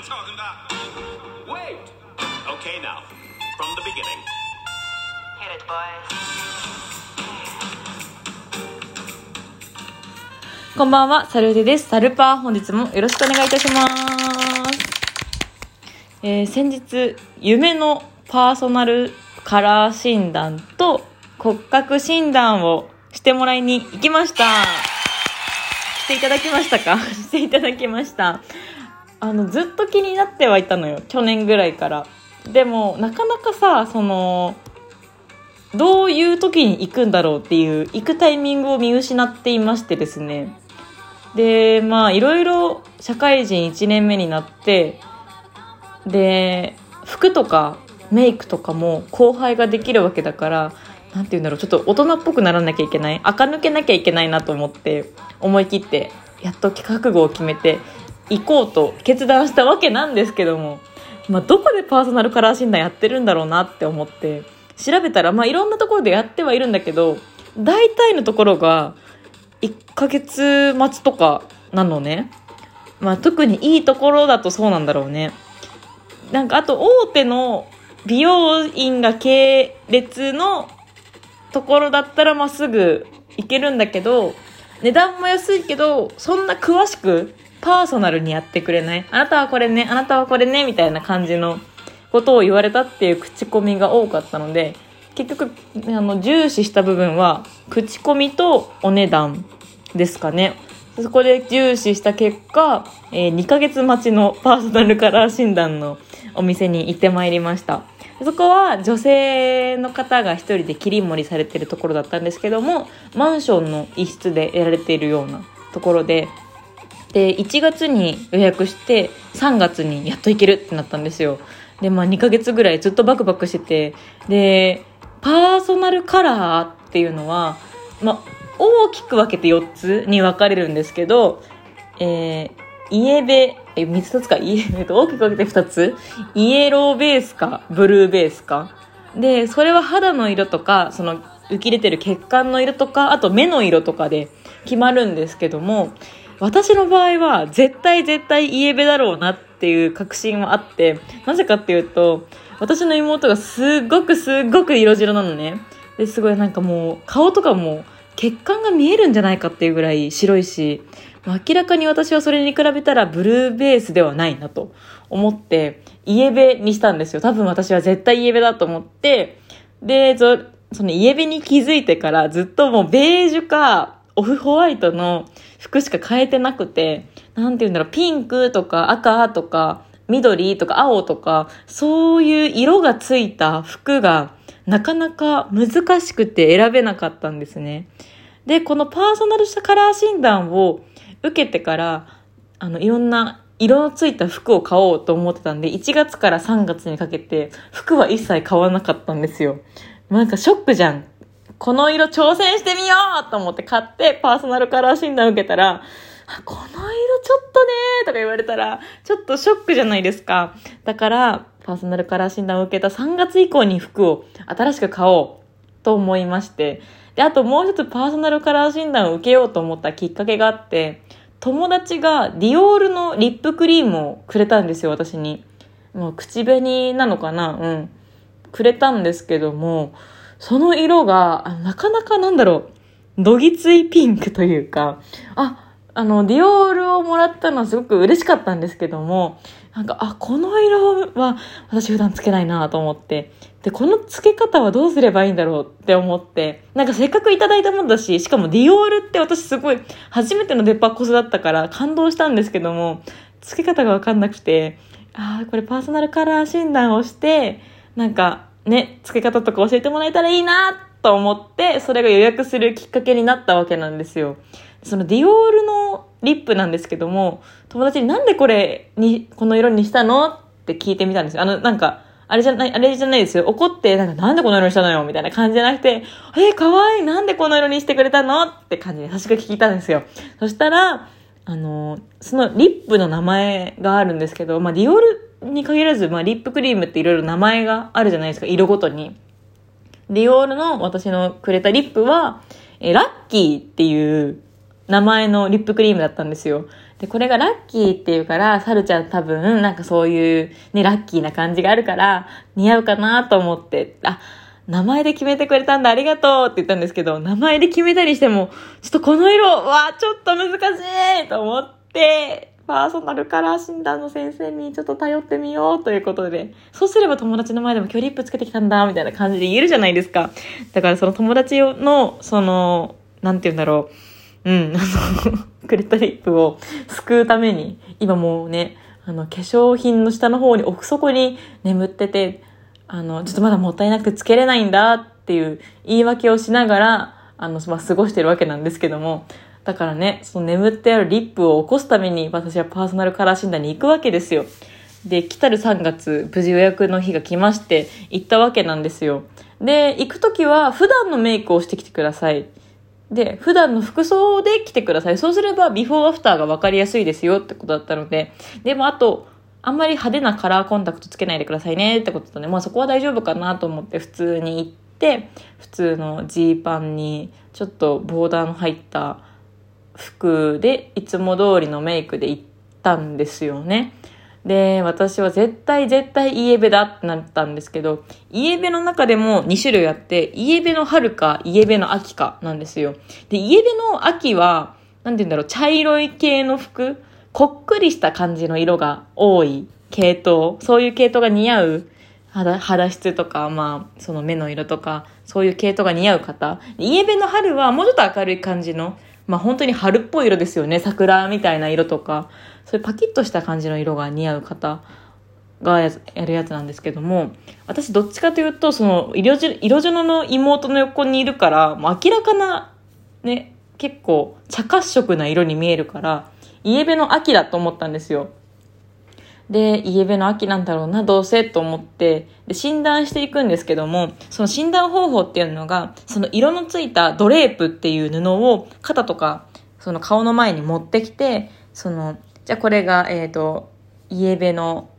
I'm talking about. Wait! Okay, now, from the beginning. Hit it, boys. こんばんは、サルーデです。サルパー、本日もよろしくお願いいたします。えー、先日、夢のパーソナルカラー診断と骨格診断をしてもらいに行きました。していただきましたか？していただきました。あの、ずっと気になってはいたのよ。去年ぐらいから。でも、なかなかさ、その、どういう時に行くんだろうっていう、行くタイミングを見失っていましてですね。で、まあ、いろいろ社会人1年目になって、で、服とかメイクとかも後輩ができるわけだから、なんて言うんだろう、ちょっと大人っぽくならなきゃいけない、垢抜けなきゃいけないなと思って、思い切って、やっと覚悟を決めて、行こうと決断したわけなんですけども、まあ、どこでパーソナルカラー診断やってるんだろうなって思って、調べたら、まあ、いろんなところでやってはいるんだけど、大体のところが、1ヶ月待ちとかなのね。まあ、特にいいところだとそうなんだろうね。なんか、あと、大手の美容院が系列のところだったら、まあ、すぐ行けるんだけど、値段も安いけど、そんな詳しくパーソナルにやってくれない。あなたはこれね、あなたはこれね、みたいな感じのことを言われたっていう口コミが多かったので、結局、あの、重視した部分は、口コミとお値段ですかね。そこで重視した結果、えー2ヶ月待ちのパーソナルカラー診断のお店に行ってまいりました。そこは女性の方が一人で切り盛りされてるところだったんですけども、マンションの一室でやられているようなところで、で、1月に予約して、3月にやっと行けるってなったんですよ。で、まあ2ヶ月ぐらいずっとバクバクしてて、で、パーソナルカラーっていうのは、まあ、大きく分けて4つに分かれるんですけど、えー、イエベ、え、3つつか、イエベと大きく分けて2つ？イエローベースか、ブルーベースか？で、それは肌の色とか、その浮き出てる血管の色とか、あと目の色とかで決まるんですけども、私の場合は絶対絶対イエベだろうなっていう確信はあって、なぜかっていうと、私の妹がすっごくすっごく色白なのね。で、すごいなんかもう顔とかも血管が見えるんじゃないかっていうぐらい白いし、明らかに私はそれに比べたらブルーベースではないなと思って、イエベにしたんですよ。多分私は絶対イエベだと思って、で、そのイエベに気づいてからずっともうベージュかオフホワイトの服しか変えてなくて、なんて言うんだろう、ピンクとか赤とか緑とか青とか、そういう色がついた服がなかなか難しくて選べなかったんですね。で、このパーソナルしたカラー診断を受けてから、あの、いろんな色のついた服を買おうと思ってたんで、1月から3月にかけて服は一切買わなかったんですよ。なんかショックじゃん。この色挑戦してみようと思って買ってパーソナルカラー診断受けたら、この色ちょっとねーとか言われたら、ちょっとショックじゃないですか。だから、パーソナルカラー診断を受けた3月以降に服を新しく買おうと思いまして。で、あともう一つパーソナルカラー診断を受けようと思ったきっかけがあって、友達がディオールのリップクリームをくれたんですよ、私に。もう口紅なのかな？うん。くれたんですけども、その色が、なかなかなんだろう、どぎついピンクというか、あ、あの、ディオールをもらったのはすごく嬉しかったんですけども、なんか、あ、この色は私普段つけないなと思って、で、この付け方はどうすればいいんだろうって思って、なんかせっかくいただいたものだし、しかもディオールって私すごい初めてのデパコスだったから感動したんですけども、付け方がわかんなくて、ああ、これパーソナルカラー診断をして、なんかね、付け方とか教えてもらえたらいいなと思って、それが予約するきっかけになったわけなんですよ。そのディオールのリップなんですけども、友達になんでこれに、この色にしたの？って聞いてみたんですよ。あの、なんか、あれじゃない、あれじゃないですよ。怒って、なんか、なんでこの色にしたのよ？みたいな感じじゃなくて、えー、かわいいなんでこの色にしてくれたの？って感じで優しく聞いたんですよ。そしたら、あの、そのリップの名前があるんですけど、まあ、ディオールに限らず、まあ、リップクリームっていろいろ名前があるじゃないですか、色ごとに。ディオールの私のくれたリップは、えーラッキーっていう名前のリップクリームだったんですよ。で、これがラッキーっていうから、サルちゃん多分、なんかそういうね、ラッキーな感じがあるから、似合うかなと思って、あ、名前で決めてくれたんだ、ありがとうって言ったんですけど、名前で決めたりしても、ちょっとこの色、わちょっと難しいと思って、パーソナルカラー診断の先生にちょっと頼ってみようということで、そうすれば友達の前でも今日リップつけてきたんだ、みたいな感じで言えるじゃないですか。だからその友達の、その、なんて言うんだろう。うん、あの、くれたリップを救うために、今もうね、あの、化粧品の下の方に奥底に眠ってて、あの、ちょっとまだもったいなくてつけれないんだっていう言い訳をしながら、あの、まあ、過ごしてるわけなんですけども、だからね、その眠ってあるリップを起こすために私はパーソナルカラー診断に行くわけですよ。で、来たる3月、無事予約の日が来まして、行ったわけなんですよ。で、行くときは普段のメイクをしてきてください。で、普段の服装で来てください。そうすればビフォーアフターが分かりやすいですよってことだったので、でもあと、あんまり派手なカラーコンタクトつけないでくださいねってこととね、まあそこは大丈夫かなと思って普通に行って、普通のジーパンにちょっとボーダーの入った服でいつも通りのメイクで行ったんですよね。で、私は絶対絶対イエベだってなったんですけど、イエベの中でも2種類あって、イエベの春かイエベの秋かなんですよ。で、イエベの秋は、なんて言うんだろう、茶色い系の服、こっくりした感じの色が多い系統、そういう系統が似合う肌肌質とか、まあ、その目の色とか、そういう系統が似合う方。イエベの春はもうちょっと明るい感じの、まあ本当に春っぽい色ですよね。桜みたいな色とか、そういうパキッとした感じの色が似合う方がやるやつなんですけども、私どっちかというと、その色じ色白の妹の横にいるから、もう明らかな、ね、結構茶褐色な色に見えるから、イエベの秋だと思ったんですよ。で、イエベの秋なんだろうな、どうせと思って、で、診断していくんですけども、その診断方法っていうのが、その色のついたドレープっていう布を肩とか、その顔の前に持ってきて、その、じゃあこれが、えっ、と、イエベの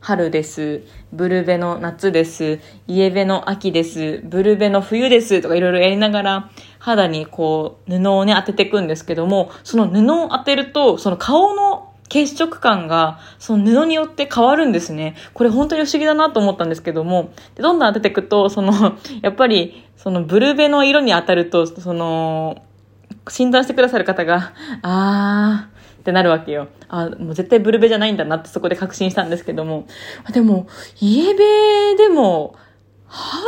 春です。ブルベの夏です。イエベの秋です。ブルベの冬です。とかいろいろやりながら、肌にこう、布をね、当てていくんですけども、その布を当てると、その顔の血色感が、その布によって変わるんですね。これ本当に不思議だなと思ったんですけども、でどんどん当てていくと、その、やっぱり、そのブルベの色に当たると、その、診断してくださる方が、あーってなるわけよ。あ、もう絶対ブルベじゃないんだなってそこで確信したんですけども。でも、イエベでも、春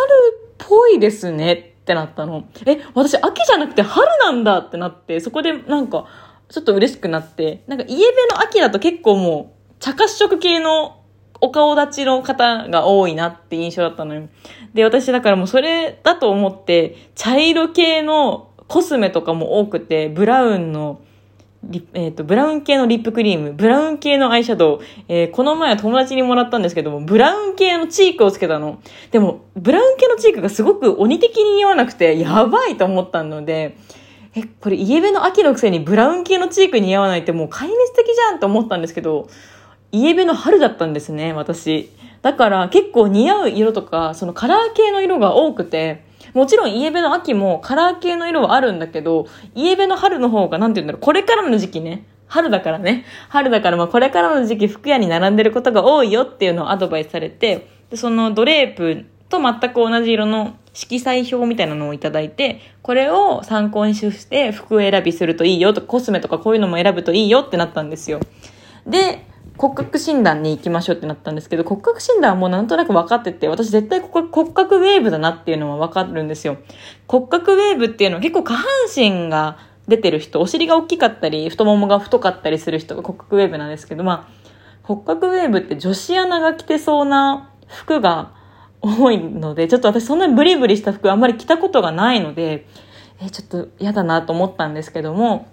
っぽいですねってなったの。え、私秋じゃなくて春なんだってなって、そこでなんか、ちょっと嬉しくなって、なんかイエベの秋だと結構もう、茶褐色系のお顔立ちの方が多いなって印象だったのよ。で、私だからもうそれだと思って、茶色系のコスメとかも多くて、ブラウンの、えっ、と、ブラウン系のリップクリーム、ブラウン系のアイシャドウ、えーこの前は友達にもらったんですけども、ブラウン系のチークをつけたの。でも、ブラウン系のチークがすごく鬼的に似合わなくて、やばいと思ったので、え、これイエベの秋のくせにブラウン系のチーク似合わないってもう壊滅的じゃんと思ったんですけど、イエベの春だったんですね、私。だから結構似合う色とか、そのカラー系の色が多くて、もちろんイエベの秋もカラー系の色はあるんだけど、イエベの春の方がなんて言うんだろう、これからの時期ね。春だからね。春だからまあこれからの時期服屋に並んでることが多いよっていうのをアドバイスされて、でそのドレープと全く同じ色の色彩表みたいなのをいただいて、これを参考にして服選びするといいよとか、コスメとかこういうのも選ぶといいよってなったんですよ。で、骨格診断に行きましょうってなったんですけど、骨格診断はもうなんとなく分かってて、私絶対骨格骨格ウェーブだなっていうのは分かるんですよ。骨格ウェーブっていうのは結構下半身が出てる人、お尻が大きかったり、太ももが太かったりする人が骨格ウェーブなんですけど、まあ、骨格ウェーブって女子アナが着てそうな服が多いので、ちょっと私そんなにブリブリした服あんまり着たことがないので、え、ちょっと嫌だなと思ったんですけども、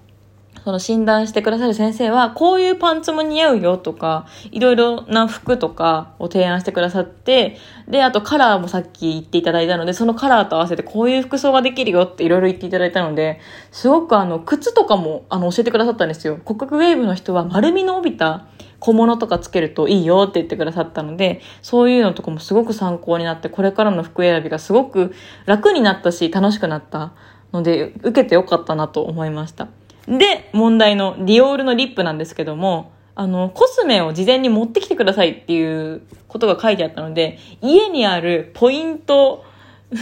その診断してくださる先生は、こういうパンツも似合うよとか、いろいろな服とかを提案してくださって、で、あとカラーもさっき言っていただいたので、そのカラーと合わせてこういう服装ができるよっていろいろ言っていただいたので、すごくあの、靴とかもあの、教えてくださったんですよ。骨格ウェーブの人は丸みの帯びた小物とかつけるといいよって言ってくださったので、そういうのとかもすごく参考になって、これからの服選びがすごく楽になったし、楽しくなったので、受けてよかったなと思いました。で、問題のディオールのリップなんですけども、あの、コスメを事前に持ってきてくださいっていうことが書いてあったので、家にあるポイント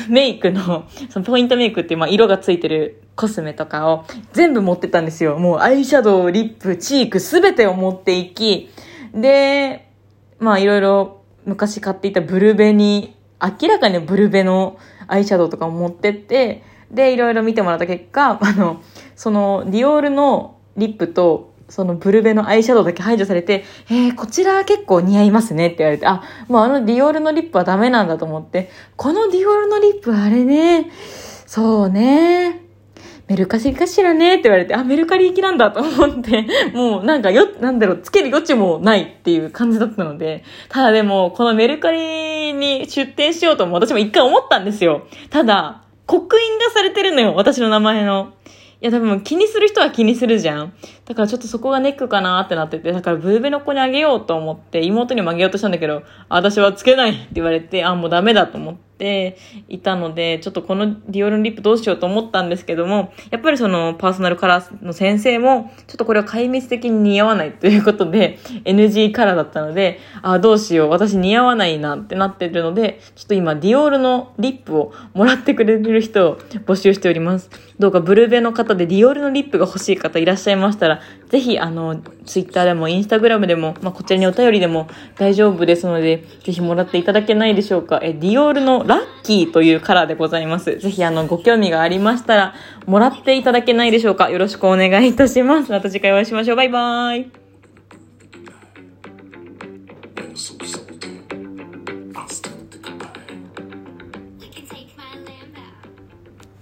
メイクの、そのポイントメイクっていう、まあ、色がついてるコスメとかを全部持ってたんですよ。もうアイシャドウ、リップ、チーク、すべてを持っていき、で、まあいろいろ昔買っていたブルベに、明らかにブルベのアイシャドウとかを持ってって、で、いろいろ見てもらった結果、あの、その、ディオールのリップと、そのブルベのアイシャドウだけ排除されて、えー、こちら結構似合いますねって言われて、あ、もうあのディオールのリップはダメなんだと思って、このディオールのリップあれね、そうね、メルカリかしらねって言われて、あ、メルカリ行きなんだと思って、もうなんかよ、なんだろう、つける余地もないっていう感じだったので、ただでも、このメルカリに出店しようとも私も一回思ったんですよ。ただ、刻印がされてるのよ、私の名前の。いや、多分気にする人は気にするじゃん。だからちょっとそこがネックかなってなってて、だからブーベの子にあげようと思って妹にもあげようとしたんだけど、私はつけないって言われて、あ、もうダメだと思って。ていたので、ちょっとこのディオールのリップどうしようと思ったんですけども、やっぱりそのパーソナルカラーの先生も、ちょっとこれは壊滅的に似合わないということで、NG カラーだったので、あ、どうしよう、私似合わないなってなってるので、ちょっと今ディオールのリップをもらってくれる人を募集しております。どうかブルベの方でディオールのリップが欲しい方いらっしゃいましたら、ぜひあの、ツイッターでもインスタグラムでも、まあ、こちらにお便りでも大丈夫ですので、ぜひもらっていただけないでしょうか。え、ディオールのラッキーというカラーでございます。ぜひあの、ご興味がありましたら、もらっていただけないでしょうか。よろしくお願いいたします。また次回お会いしましょう。バイバーイ。